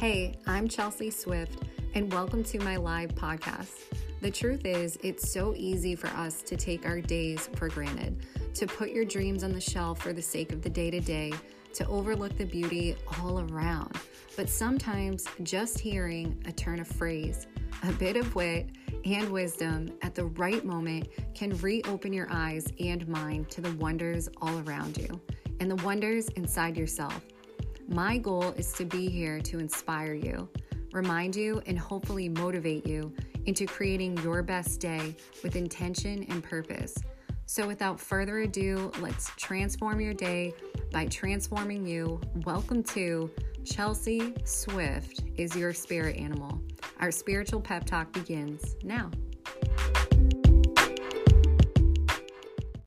Hey, I'm Chelsea Swift, and welcome to my live podcast. The truth is, it's so easy for us to take our days for granted, to put your dreams on the shelf for the sake of the day to day, to overlook the beauty all around. But sometimes just hearing a turn of phrase, a bit of wit, and wisdom at the right moment can reopen your eyes and mind to the wonders all around you and the wonders inside yourself. My goal is to be here to inspire you, remind you, and hopefully motivate you into creating your best day with intention and purpose. So, without further ado, let's transform your day by transforming you. Welcome to Chelsea Swift is your spirit animal. Our spiritual pep talk begins now.